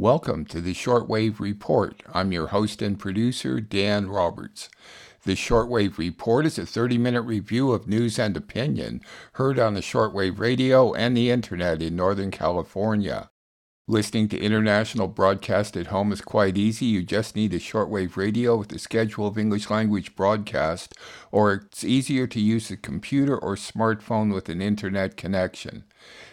Welcome to the Shortwave Report. I'm your host and producer, Dan Roberts. The Shortwave Report is a 30 minute review of news and opinion heard on the shortwave radio and the internet in Northern California. Listening to international broadcast at home is quite easy. You just need a shortwave radio with a schedule of English language broadcast, or it's easier to use a computer or smartphone with an internet connection.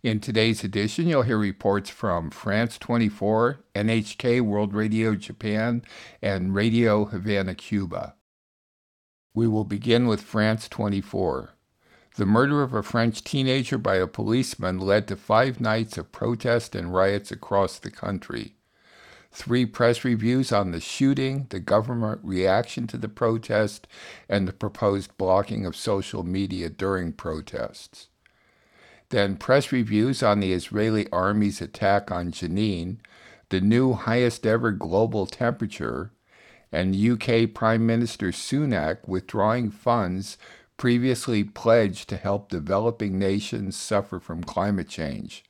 In today's edition, you'll hear reports from France 24, NHK World Radio Japan, and Radio Havana, Cuba. We will begin with France 24. The murder of a French teenager by a policeman led to five nights of protest and riots across the country. Three press reviews on the shooting, the government reaction to the protest, and the proposed blocking of social media during protests. Then press reviews on the Israeli army's attack on Jenin, the new highest ever global temperature, and UK Prime Minister Sunak withdrawing funds previously pledged to help developing nations suffer from climate change.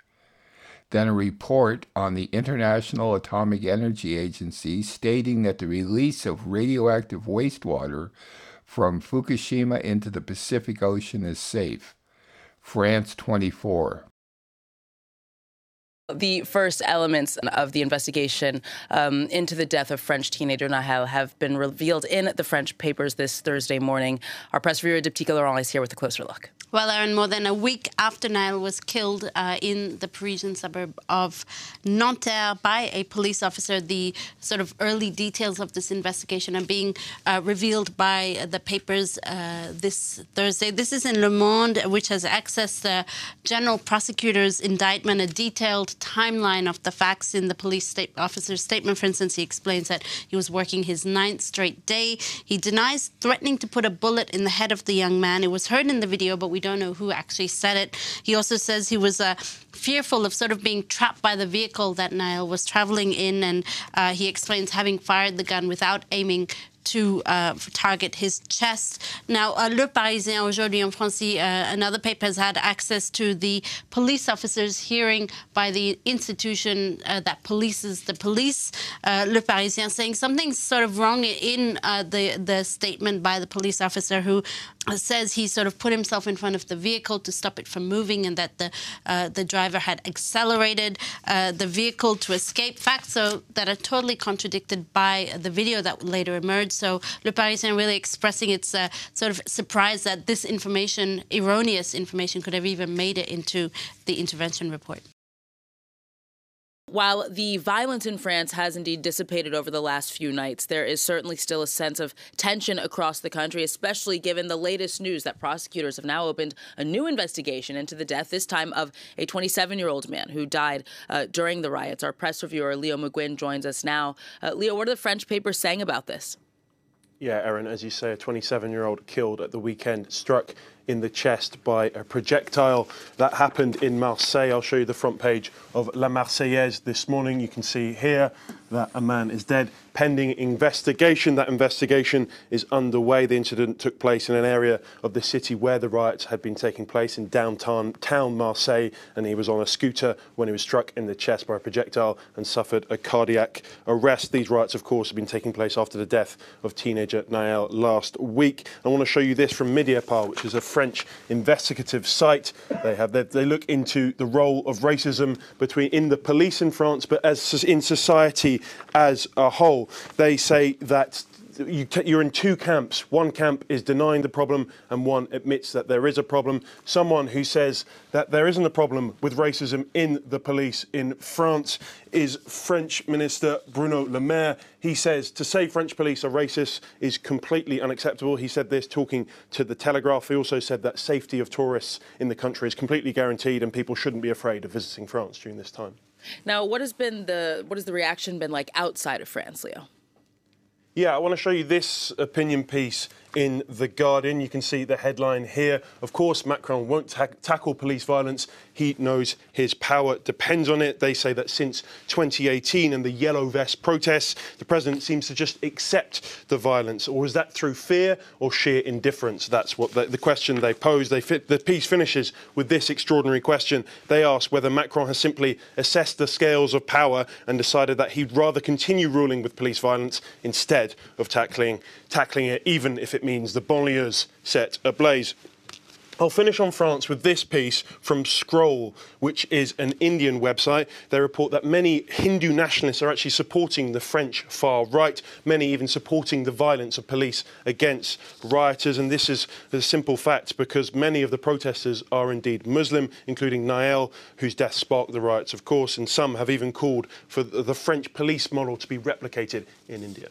Then a report on the International Atomic Energy Agency stating that the release of radioactive wastewater from Fukushima into the Pacific Ocean is safe. France 24 the first elements of the investigation um, into the death of French teenager Nahel have been revealed in the French papers this Thursday morning. Our press reviewer Diptyque Laurent is here with a closer look. Well, Aaron, more than a week after Nahel was killed uh, in the Parisian suburb of Nanterre by a police officer, the sort of early details of this investigation are being uh, revealed by the papers uh, this Thursday. This is in Le Monde, which has accessed the general prosecutor's indictment, a detailed timeline of the facts in the police state officer's statement. For instance, he explains that he was working his ninth straight day. He denies threatening to put a bullet in the head of the young man. It was heard in the video, but we don't know who actually said it. He also says he was uh, fearful of sort of being trapped by the vehicle that Nahel was traveling in, and uh, he explains having fired the gun without aiming to uh, target his chest. Now, uh, Le Parisien aujourd'hui en français, uh, another paper has had access to the police officers' hearing by the institution uh, that polices the police. Uh, Le Parisien saying something's sort of wrong in uh, the the statement by the police officer who says he sort of put himself in front of the vehicle to stop it from moving and that the the driver had accelerated the vehicle to escape. Facts so that are totally contradicted by the video that later emerged. So Le Parisien really expressing its uh, sort of surprise that this information, erroneous information, could have even made it into the intervention report. While the violence in France has indeed dissipated over the last few nights, there is certainly still a sense of tension across the country, especially given the latest news that prosecutors have now opened a new investigation into the death, this time of a 27 year old man who died uh, during the riots. Our press reviewer, Leo McGuinn, joins us now. Uh, Leo, what are the French papers saying about this? Yeah, Aaron, as you say, a 27 year old killed at the weekend, struck in the chest by a projectile. That happened in Marseille. I'll show you the front page of La Marseillaise this morning. You can see here that a man is dead pending investigation. That investigation is underway. The incident took place in an area of the city where the riots had been taking place in downtown town Marseille, and he was on a scooter when he was struck in the chest by a projectile and suffered a cardiac arrest. These riots, of course, have been taking place after the death of teenager Nahel last week. I want to show you this from Mediapart, which is a French investigative site. They have they, they look into the role of racism between in the police in France, but as in society as a whole. They say that you are in two camps. One camp is denying the problem, and one admits that there is a problem. Someone who says that there isn't a problem with racism in the police in France is French Minister Bruno Le Maire. He says to say French police are racist is completely unacceptable. He said this talking to the Telegraph. He also said that safety of tourists in the country is completely guaranteed, and people shouldn't be afraid of visiting France during this time. Now, what has been the what has the reaction been like outside of France, Leo? Yeah, I want to show you this opinion piece in The Guardian. You can see the headline here. Of course, Macron won't ta- tackle police violence. He knows his power depends on it. They say that since 2018 and the yellow vest protests, the president seems to just accept the violence. Or is that through fear or sheer indifference? That's what the, the question they pose. They the piece finishes with this extraordinary question. They ask whether Macron has simply assessed the scales of power and decided that he'd rather continue ruling with police violence instead of tackling, tackling it, even if it means the banlieues set ablaze. I'll finish on France with this piece from Scroll, which is an Indian website. They report that many Hindu nationalists are actually supporting the French far right, many even supporting the violence of police against rioters. And this is a simple fact because many of the protesters are indeed Muslim, including Nahel, whose death sparked the riots, of course, and some have even called for the French police model to be replicated in India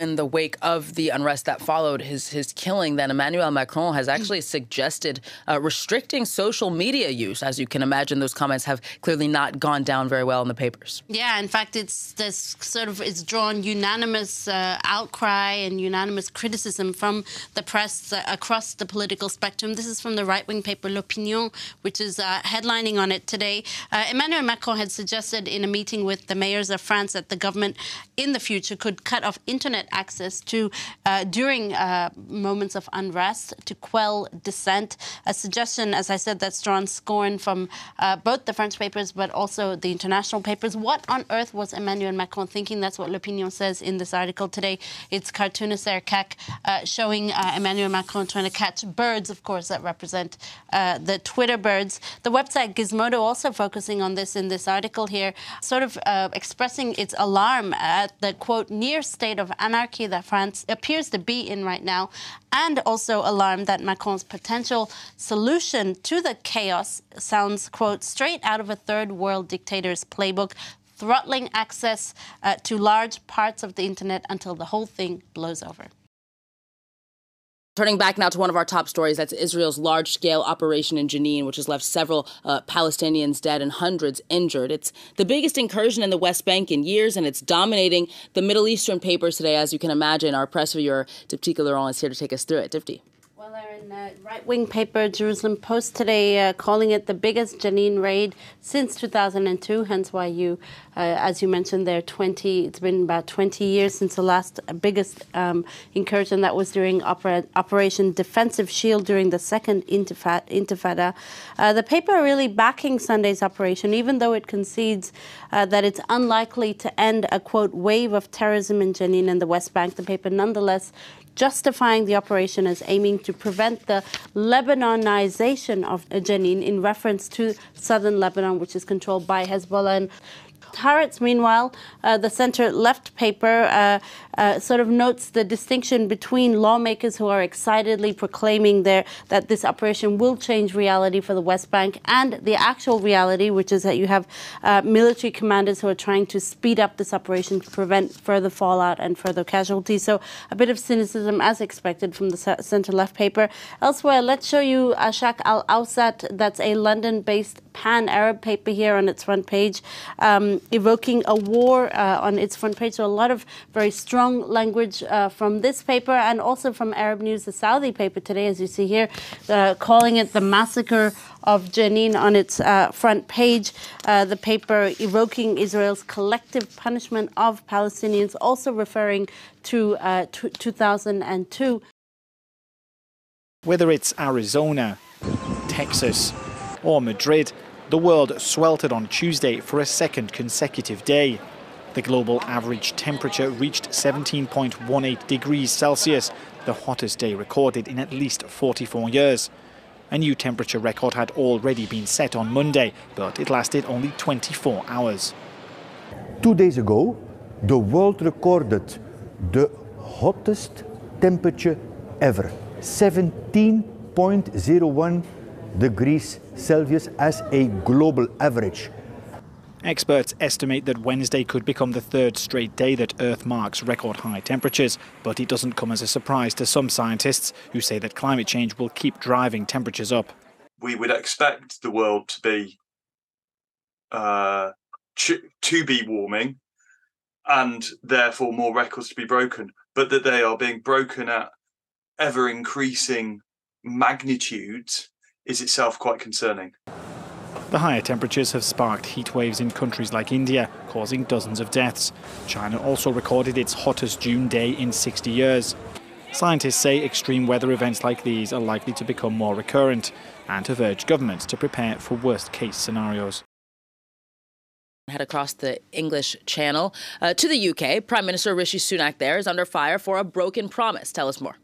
in the wake of the unrest that followed his his killing, then Emmanuel Macron has actually suggested uh, restricting social media use. As you can imagine, those comments have clearly not gone down very well in the papers. Yeah, in fact, it's this sort of it's drawn unanimous uh, outcry and unanimous criticism from the press uh, across the political spectrum. This is from the right wing paper L'Opinion, which is uh, headlining on it today. Uh, Emmanuel Macron had suggested in a meeting with the mayors of France that the government in the future could cut off internet access to uh, during uh, moments of unrest to quell dissent. A suggestion, as I said, that's drawn scorn from uh, both the French papers but also the international papers. What on earth was Emmanuel Macron thinking? That's what L'Opinion says in this article today. It's cartoonist Eric Kak uh, showing uh, Emmanuel Macron trying to catch birds, of course, that represent uh, the Twitter birds. The website Gizmodo also focusing on this in this article here, sort of expressing its alarm at the quote near state of anarchy anarchy that France appears to be in right now, and also alarmed that Macron's potential solution to the chaos sounds, quote, straight out of a third world dictator's playbook, throttling access uh, to large parts of the internet until the whole thing blows over. Turning back now to one of our top stories, that's Israel's large scale operation in Jenin, which has left several uh, Palestinians dead and hundreds injured. It's the biggest incursion in the West Bank in years, and it's dominating the Middle Eastern papers today, as you can imagine. Our press viewer, Dipti Laurent, is here to take us through it. Dipti. In the right wing paper, Jerusalem Post, today, uh, calling it the biggest Jenin raid since 2002. Hence why you, uh, as you mentioned, there 20. It's been about 20 years since the last biggest um, incursion that was during Opera, Operation Defensive Shield during the second Intifada. Uh, the paper really backing Sunday's operation, even though it concedes uh, that it's unlikely to end a quote wave of terrorism in Jenin and the West Bank. The paper nonetheless justifying the operation as aiming to prevent the Lebanonization of Jenin in reference to southern Lebanon, which is controlled by Hezbollah. And Haaretz, meanwhile, uh, the center left paper, uh, uh, sort of notes the distinction between lawmakers who are excitedly proclaiming their, that this operation will change reality for the West Bank and the actual reality, which is that you have uh, military commanders who are trying to speed up this operation to prevent further fallout and further casualties. So a bit of cynicism as expected from the center left paper. Elsewhere, let's show you Asharq Al Awsat. That's a London based pan Arab paper here on its front page, um, evoking a war uh, on its front page. So a lot of very strong language uh, from this paper and also from Arab News, the Saudi paper today, as you see here, uh, calling it the massacre of Jenin on its uh, front page. Uh, the paper evoking Israel's collective punishment of Palestinians, also referring to uh, 2002. Whether it's Arizona, Texas, or Madrid, the world sweltered on Tuesday for a second consecutive day. The global average temperature reached 17.18 degrees Celsius, the hottest day recorded in at least 44 years. A new temperature record had already been set on Monday, but it lasted only 24 hours. Two days ago, the world recorded the hottest temperature ever 17.01 degrees Celsius as a global average. Experts estimate that Wednesday could become the third straight day that Earth marks record high temperatures, but it doesn't come as a surprise to some scientists who say that climate change will keep driving temperatures up. We would expect the world to be uh, to be warming and therefore more records to be broken. but that they are being broken at ever increasing magnitudes is itself quite concerning. The higher temperatures have sparked heat waves in countries like India, causing dozens of deaths. China also recorded its hottest June day in 60 years. Scientists say extreme weather events like these are likely to become more recurrent and have urged governments to prepare for worst case scenarios. Head across the English Channel uh, to the UK. Prime Minister Rishi Sunak there is under fire for a broken promise. Tell us more.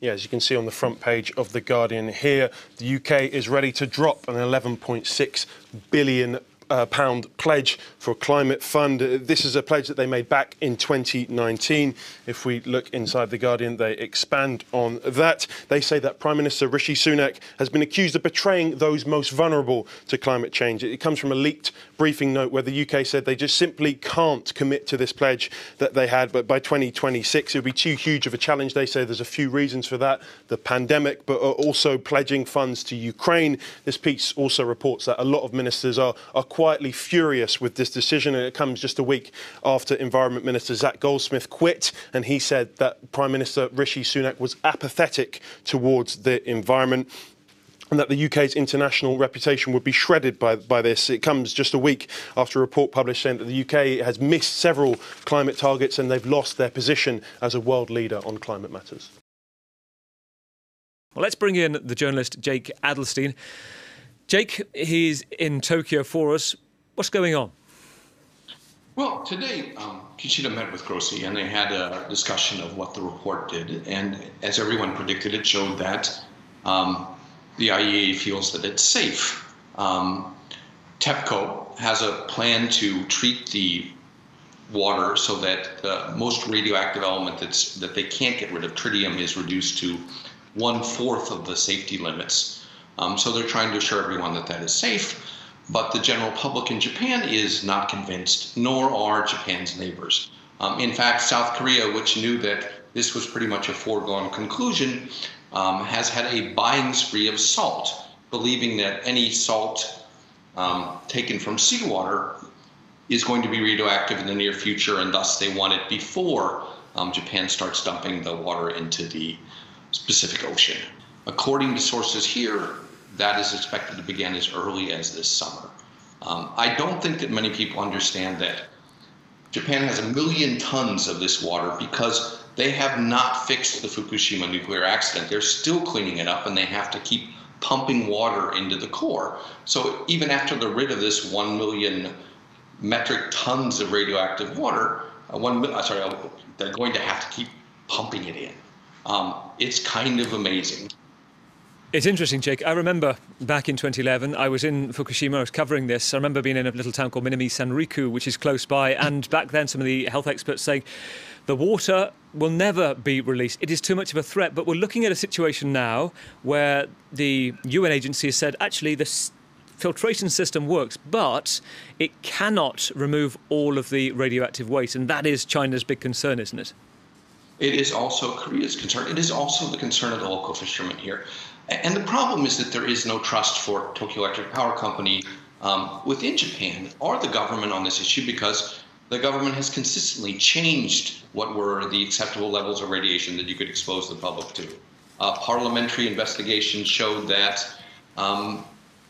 Yeah, as you can see on the front page of The Guardian here, the UK is ready to drop an 11.6 billion uh, pound pledge for a climate fund. Uh, this is a pledge that they made back in 2019. If we look inside The Guardian, they expand on that. They say that Prime Minister Rishi Sunak has been accused of betraying those most vulnerable to climate change. It comes from a leaked briefing note where the UK said they just simply can't commit to this pledge that they had, but by 2026 it would be too huge of a challenge. They say there's a few reasons for that the pandemic, but also pledging funds to Ukraine. This piece also reports that a lot of ministers are, are quietly furious with this decision, and it comes just a week after Environment Minister Zac Goldsmith quit, and he said that Prime Minister Rishi Sunak was apathetic towards the environment and that the UK's international reputation would be shredded by, by this. It comes just a week after a report published saying that the UK has missed several climate targets and they've lost their position as a world leader on climate matters. Well, let's bring in the journalist Jake Adelstein. Jake, he's in Tokyo for us. What's going on? Well, today um, Kishida met with Grossi and they had a discussion of what the report did. And as everyone predicted, it showed that um, the IEA feels that it's safe. Um, TEPCO has a plan to treat the water so that the most radioactive element that's, that they can't get rid of, tritium, is reduced to one fourth of the safety limits. Um, so they're trying to assure everyone that that is safe. But the general public in Japan is not convinced, nor are Japan's neighbors. Um, in fact, South Korea, which knew that this was pretty much a foregone conclusion, um, has had a buying spree of salt, believing that any salt um, taken from seawater is going to be radioactive in the near future, and thus they want it before um, Japan starts dumping the water into the Pacific Ocean. According to sources here, that is expected to begin as early as this summer. Um, I don't think that many people understand that Japan has a million tons of this water because they have not fixed the Fukushima nuclear accident. They're still cleaning it up and they have to keep pumping water into the core. So even after they're rid of this 1 million metric tons of radioactive water, uh, one, uh, sorry, uh, they're going to have to keep pumping it in. Um, it's kind of amazing. It's interesting, Jake. I remember back in 2011, I was in Fukushima, I was covering this. I remember being in a little town called Minami Sanriku, which is close by, and back then some of the health experts saying the water will never be released. It is too much of a threat. But we're looking at a situation now where the UN agency has said actually the filtration system works, but it cannot remove all of the radioactive waste. And that is China's big concern, isn't it? It is also Korea's concern. It is also the concern of the local fishermen here. And the problem is that there is no trust for Tokyo Electric Power Company um, within Japan or the government on this issue because the government has consistently changed what were the acceptable levels of radiation that you could expose the public to. Uh, parliamentary investigations showed that um,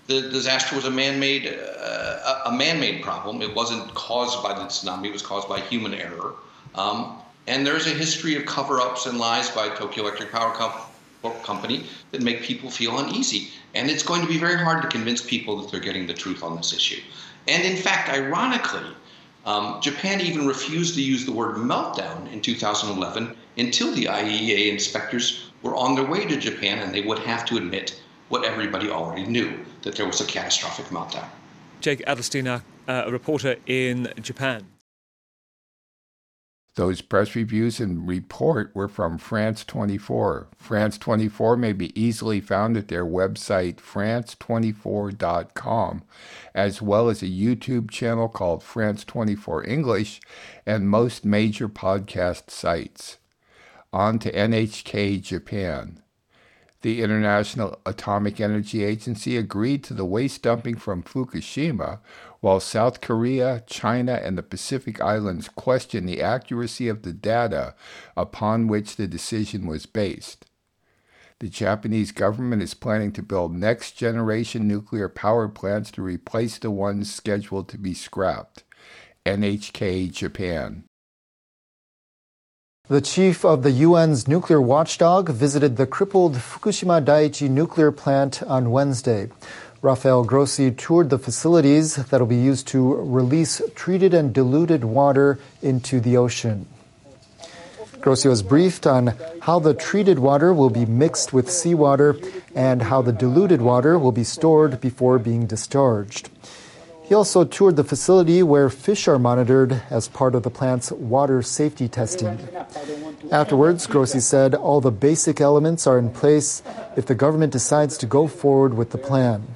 the disaster was a man-made uh, a man-made problem. It wasn't caused by the tsunami; it was caused by human error. Um, and there's a history of cover-ups and lies by Tokyo Electric Power Company company that make people feel uneasy. And it's going to be very hard to convince people that they're getting the truth on this issue. And in fact, ironically, um, Japan even refused to use the word meltdown in 2011 until the IAEA inspectors were on their way to Japan and they would have to admit what everybody already knew that there was a catastrophic meltdown. Jake Adelstein, uh, a reporter in Japan. Those press reviews and report were from France 24. France 24 may be easily found at their website, france24.com, as well as a YouTube channel called France 24 English and most major podcast sites. On to NHK Japan. The International Atomic Energy Agency agreed to the waste dumping from Fukushima, while South Korea, China, and the Pacific Islands question the accuracy of the data upon which the decision was based. The Japanese government is planning to build next generation nuclear power plants to replace the ones scheduled to be scrapped. NHK Japan. The chief of the UN's nuclear watchdog visited the crippled Fukushima Daiichi nuclear plant on Wednesday. Rafael Grossi toured the facilities that will be used to release treated and diluted water into the ocean. Grossi was briefed on how the treated water will be mixed with seawater and how the diluted water will be stored before being discharged. He also toured the facility where fish are monitored as part of the plant's water safety testing. Afterwards, Grossi said all the basic elements are in place if the government decides to go forward with the plan.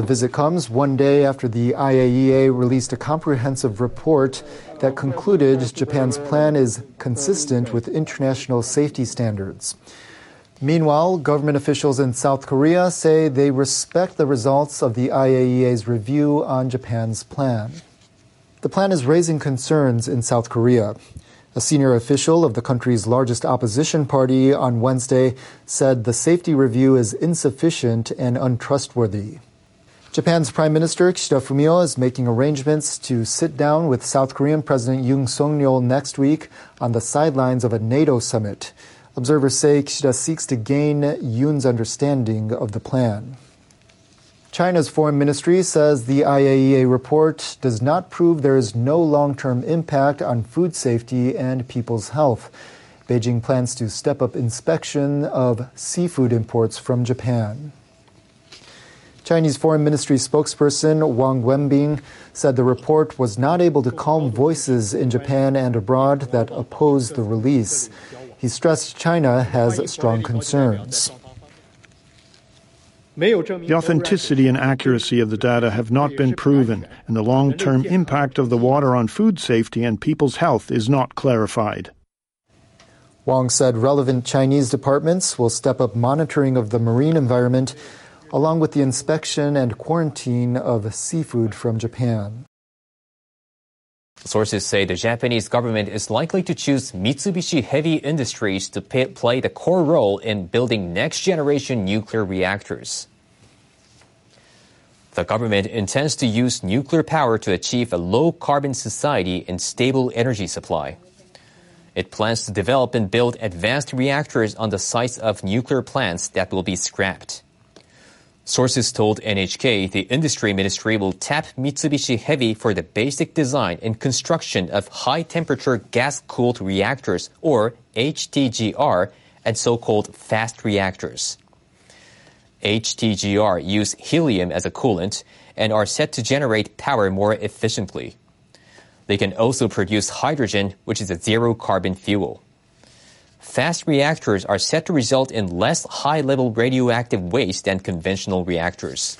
The visit comes one day after the IAEA released a comprehensive report that concluded Japan's plan is consistent with international safety standards. Meanwhile, government officials in South Korea say they respect the results of the IAEA's review on Japan's plan. The plan is raising concerns in South Korea. A senior official of the country's largest opposition party on Wednesday said the safety review is insufficient and untrustworthy. Japan's Prime Minister Kishida Fumio is making arrangements to sit down with South Korean President Yoon Suk-yeol next week on the sidelines of a NATO summit. Observers say Kishida seeks to gain Yoon's understanding of the plan. China's foreign ministry says the IAEA report does not prove there is no long term impact on food safety and people's health. Beijing plans to step up inspection of seafood imports from Japan. Chinese Foreign Ministry spokesperson Wang Wenbin said the report was not able to calm voices in Japan and abroad that oppose the release. He stressed China has strong concerns. The authenticity and accuracy of the data have not been proven, and the long term impact of the water on food safety and people's health is not clarified. Wang said relevant Chinese departments will step up monitoring of the marine environment, along with the inspection and quarantine of seafood from Japan. Sources say the Japanese government is likely to choose Mitsubishi Heavy Industries to pay, play the core role in building next generation nuclear reactors. The government intends to use nuclear power to achieve a low carbon society and stable energy supply. It plans to develop and build advanced reactors on the sites of nuclear plants that will be scrapped. Sources told NHK the industry ministry will tap Mitsubishi Heavy for the basic design and construction of high temperature gas cooled reactors, or HTGR, and so called fast reactors. HTGR use helium as a coolant and are set to generate power more efficiently. They can also produce hydrogen, which is a zero carbon fuel fast reactors are set to result in less high level radioactive waste than conventional reactors.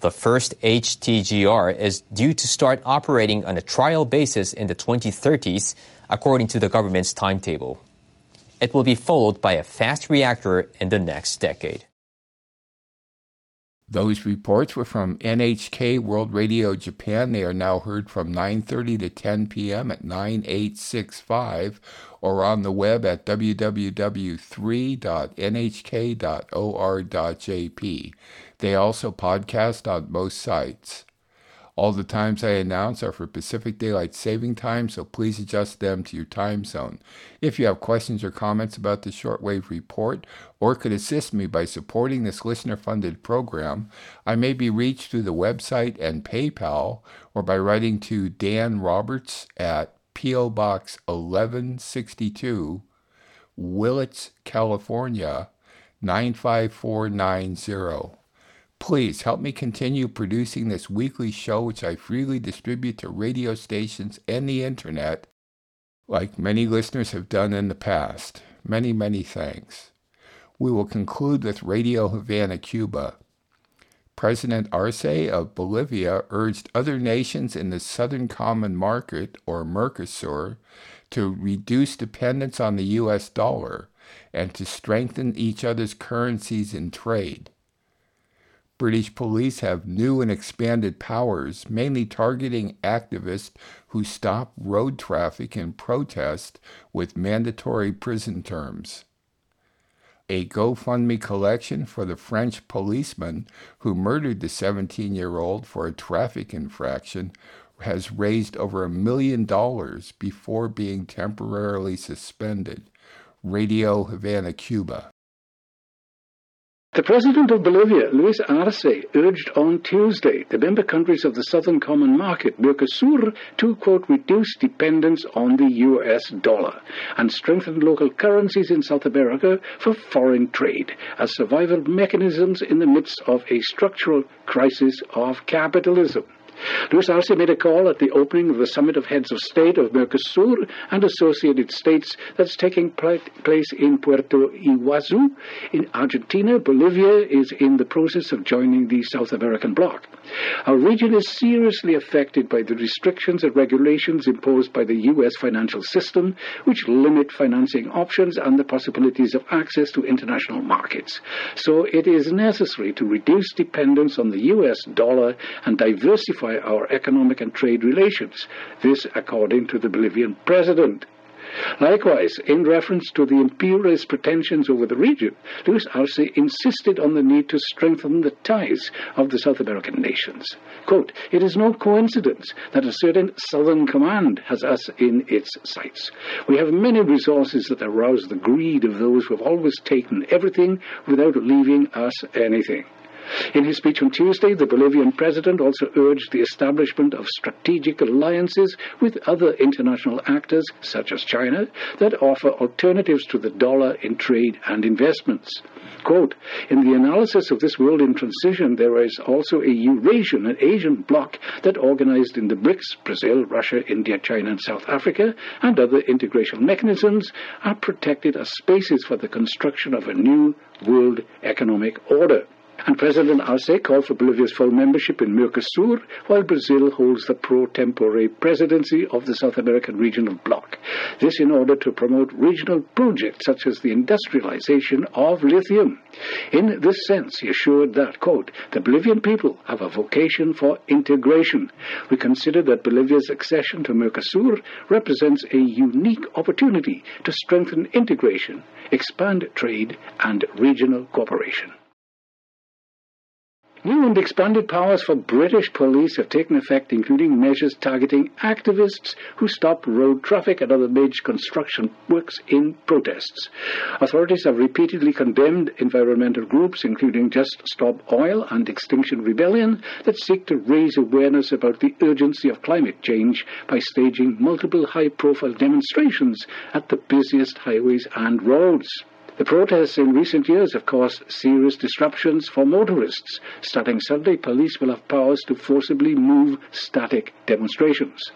The first HTGR is due to start operating on a trial basis in the 2030s, according to the government's timetable. It will be followed by a fast reactor in the next decade. Those reports were from NHK World Radio Japan. They are now heard from 9:30 to 10 p.m. at 9865 or on the web at www.3.nhk.or.jp. They also podcast on most sites. All the times I announce are for Pacific Daylight Saving Time, so please adjust them to your time zone. If you have questions or comments about the shortwave report or could assist me by supporting this listener funded program, I may be reached through the website and PayPal or by writing to Dan Roberts at P.O. Box 1162, Willits, California 95490. Please help me continue producing this weekly show, which I freely distribute to radio stations and the internet, like many listeners have done in the past. Many, many thanks. We will conclude with Radio Havana, Cuba. President Arce of Bolivia urged other nations in the Southern Common Market, or Mercosur, to reduce dependence on the U.S. dollar and to strengthen each other's currencies in trade. British police have new and expanded powers, mainly targeting activists who stop road traffic and protest with mandatory prison terms. A GoFundMe collection for the French policeman who murdered the 17 year old for a traffic infraction has raised over a million dollars before being temporarily suspended. Radio Havana, Cuba. The president of Bolivia, Luis Arce, urged on Tuesday the member countries of the Southern Common Market, Mercosur, to, quote, reduce dependence on the U.S. dollar and strengthen local currencies in South America for foreign trade as survival mechanisms in the midst of a structural crisis of capitalism. Luis Arce made a call at the opening of the Summit of Heads of State of Mercosur and Associated States that's taking place in Puerto Iguazu in Argentina. Bolivia is in the process of joining the South American bloc. Our region is seriously affected by the restrictions and regulations imposed by the U.S. financial system, which limit financing options and the possibilities of access to international markets. So it is necessary to reduce dependence on the U.S. dollar and diversify our economic and trade relations. This, according to the Bolivian president. Likewise, in reference to the imperialist pretensions over the region, Luis Arce insisted on the need to strengthen the ties of the South American nations. Quote, It is no coincidence that a certain Southern Command has us in its sights. We have many resources that arouse the greed of those who have always taken everything without leaving us anything. In his speech on Tuesday, the Bolivian president also urged the establishment of strategic alliances with other international actors, such as China, that offer alternatives to the dollar in trade and investments. Quote, in the analysis of this world in transition, there is also a Eurasian and Asian bloc that organized in the BRICS, Brazil, Russia, India, China, and South Africa, and other integration mechanisms are protected as spaces for the construction of a new world economic order. And President Arce called for Bolivia's full membership in Mercosur, while Brazil holds the pro tempore presidency of the South American regional bloc. This in order to promote regional projects such as the industrialization of lithium. In this sense, he assured that, quote, the Bolivian people have a vocation for integration. We consider that Bolivia's accession to Mercosur represents a unique opportunity to strengthen integration, expand trade, and regional cooperation. New and expanded powers for British police have taken effect, including measures targeting activists who stop road traffic and other major construction works in protests. Authorities have repeatedly condemned environmental groups, including Just Stop Oil and Extinction Rebellion, that seek to raise awareness about the urgency of climate change by staging multiple high profile demonstrations at the busiest highways and roads. The protests in recent years have caused serious disruptions for motorists. Starting Sunday, police will have powers to forcibly move static demonstrations.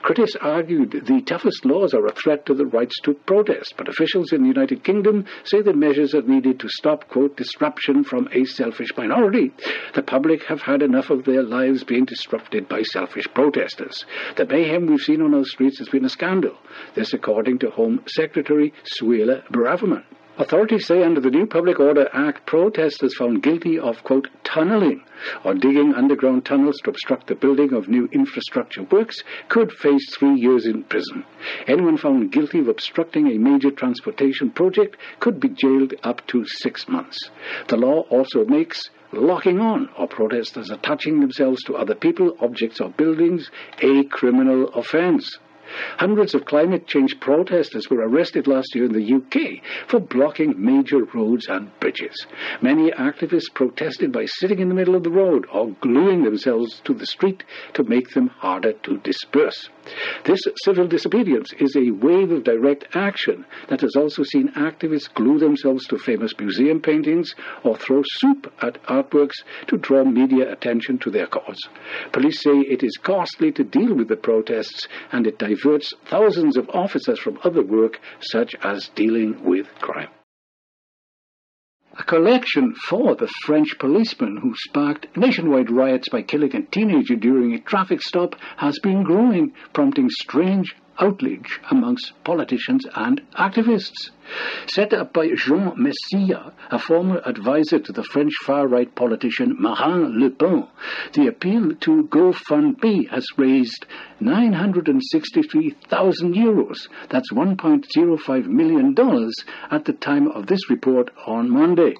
Critics argued the toughest laws are a threat to the rights to protest, but officials in the United Kingdom say the measures are needed to stop, quote, disruption from a selfish minority. The public have had enough of their lives being disrupted by selfish protesters. The mayhem we've seen on our streets has been a scandal. This according to Home Secretary Suella Braverman. Authorities say under the new Public Order Act, protesters found guilty of, quote, tunneling or digging underground tunnels to obstruct the building of new infrastructure works could face three years in prison. Anyone found guilty of obstructing a major transportation project could be jailed up to six months. The law also makes locking on or protesters attaching themselves to other people, objects, or buildings a criminal offense. Hundreds of climate change protesters were arrested last year in the UK for blocking major roads and bridges. Many activists protested by sitting in the middle of the road or gluing themselves to the street to make them harder to disperse. This civil disobedience is a wave of direct action that has also seen activists glue themselves to famous museum paintings or throw soup at artworks to draw media attention to their cause. Police say it is costly to deal with the protests and it diverts thousands of officers from other work, such as dealing with crime. A collection for the French policeman who sparked nationwide riots by killing a teenager during a traffic stop has been growing, prompting strange outrage amongst politicians and activists. Set up by Jean Messiha, a former advisor to the French far-right politician Marine Le Pen, the appeal to GoFundMe has raised 963,000 euros. That's $1.05 million at the time of this report on Monday.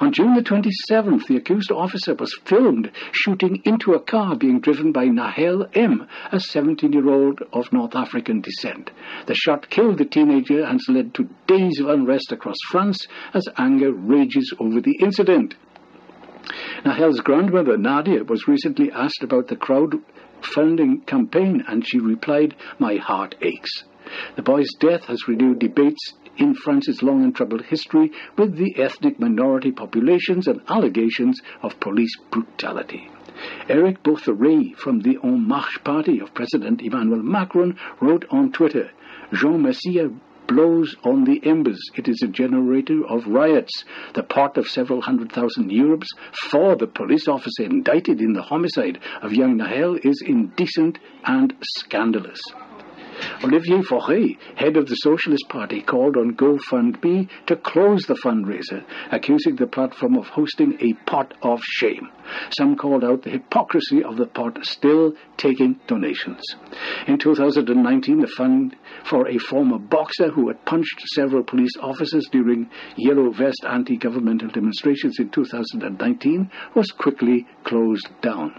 On June the 27th, the accused officer was filmed shooting into a car being driven by Nahel M., a 17 year old of North African descent. The shot killed the teenager and has led to days of unrest across France as anger rages over the incident. Nahel's grandmother, Nadia, was recently asked about the crowdfunding campaign and she replied, My heart aches. The boy's death has renewed debates in France's long and troubled history with the ethnic minority populations and allegations of police brutality. Eric Bothorel from the En Marche party of President Emmanuel Macron wrote on Twitter, Jean Messiha blows on the embers. It is a generator of riots. The part of several hundred thousand euros for the police officer indicted in the homicide of young Nahel is indecent and scandalous. Olivier Faure, head of the Socialist Party, called on GoFundMe to close the fundraiser, accusing the platform of hosting a pot of shame. Some called out the hypocrisy of the pot still taking donations. In 2019, the fund for a former boxer who had punched several police officers during yellow vest anti governmental demonstrations in 2019 was quickly closed down.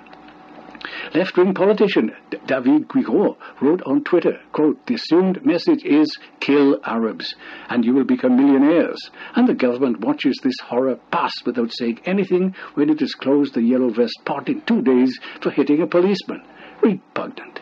Left-wing politician David Guiraud wrote on Twitter, quote, the assumed message is kill Arabs and you will become millionaires. And the government watches this horror pass without saying anything when it has closed the Yellow Vest pot in two days for hitting a policeman. Repugnant.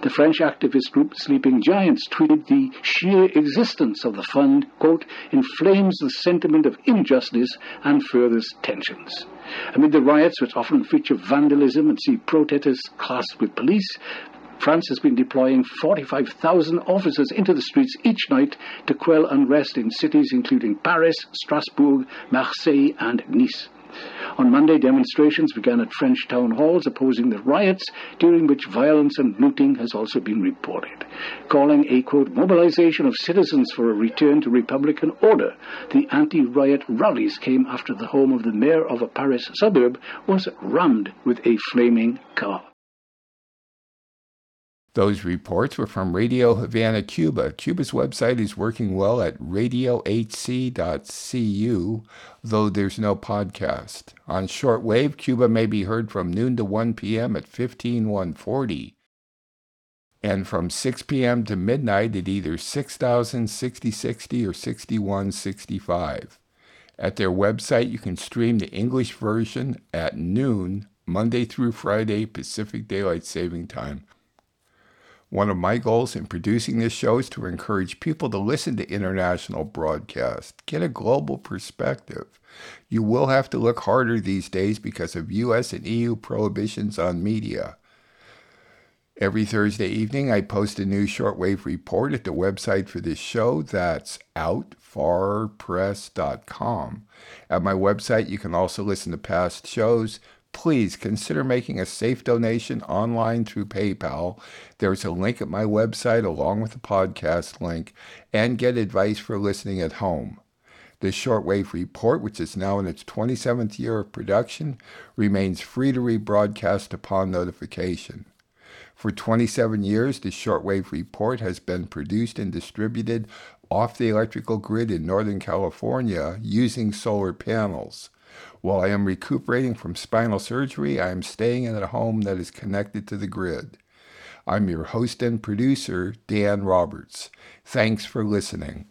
The French activist group Sleeping Giants tweeted the sheer existence of the fund, quote, inflames the sentiment of injustice and furthers tensions. Amid the riots, which often feature vandalism and see protesters classed with police, France has been deploying 45,000 officers into the streets each night to quell unrest in cities including Paris, Strasbourg, Marseille, and Nice. On Monday, demonstrations began at French town halls opposing the riots, during which violence and looting has also been reported. Calling a, quote, mobilization of citizens for a return to Republican order, the anti riot rallies came after the home of the mayor of a Paris suburb was rammed with a flaming car. Those reports were from Radio Havana, Cuba. Cuba's website is working well at radiohc.cu, though there's no podcast. On shortwave, Cuba may be heard from noon to 1 p.m. at 15140 and from 6 p.m. to midnight at either 6000, 6060, or 6165. At their website, you can stream the English version at noon, Monday through Friday, Pacific Daylight Saving Time. One of my goals in producing this show is to encourage people to listen to international broadcasts, get a global perspective. You will have to look harder these days because of US and EU prohibitions on media. Every Thursday evening, I post a new shortwave report at the website for this show. That's outfarpress.com. At my website, you can also listen to past shows, please consider making a safe donation online through PayPal. There's a link at my website along with the podcast link, and get advice for listening at home. The Shortwave Report, which is now in its 27th year of production, remains free to rebroadcast upon notification. For 27 years, the Shortwave Report has been produced and distributed off the electrical grid in Northern California using solar panels. While I am recuperating from spinal surgery, I am staying in a home that is connected to the grid. I'm your host and producer, Dan Roberts. Thanks for listening.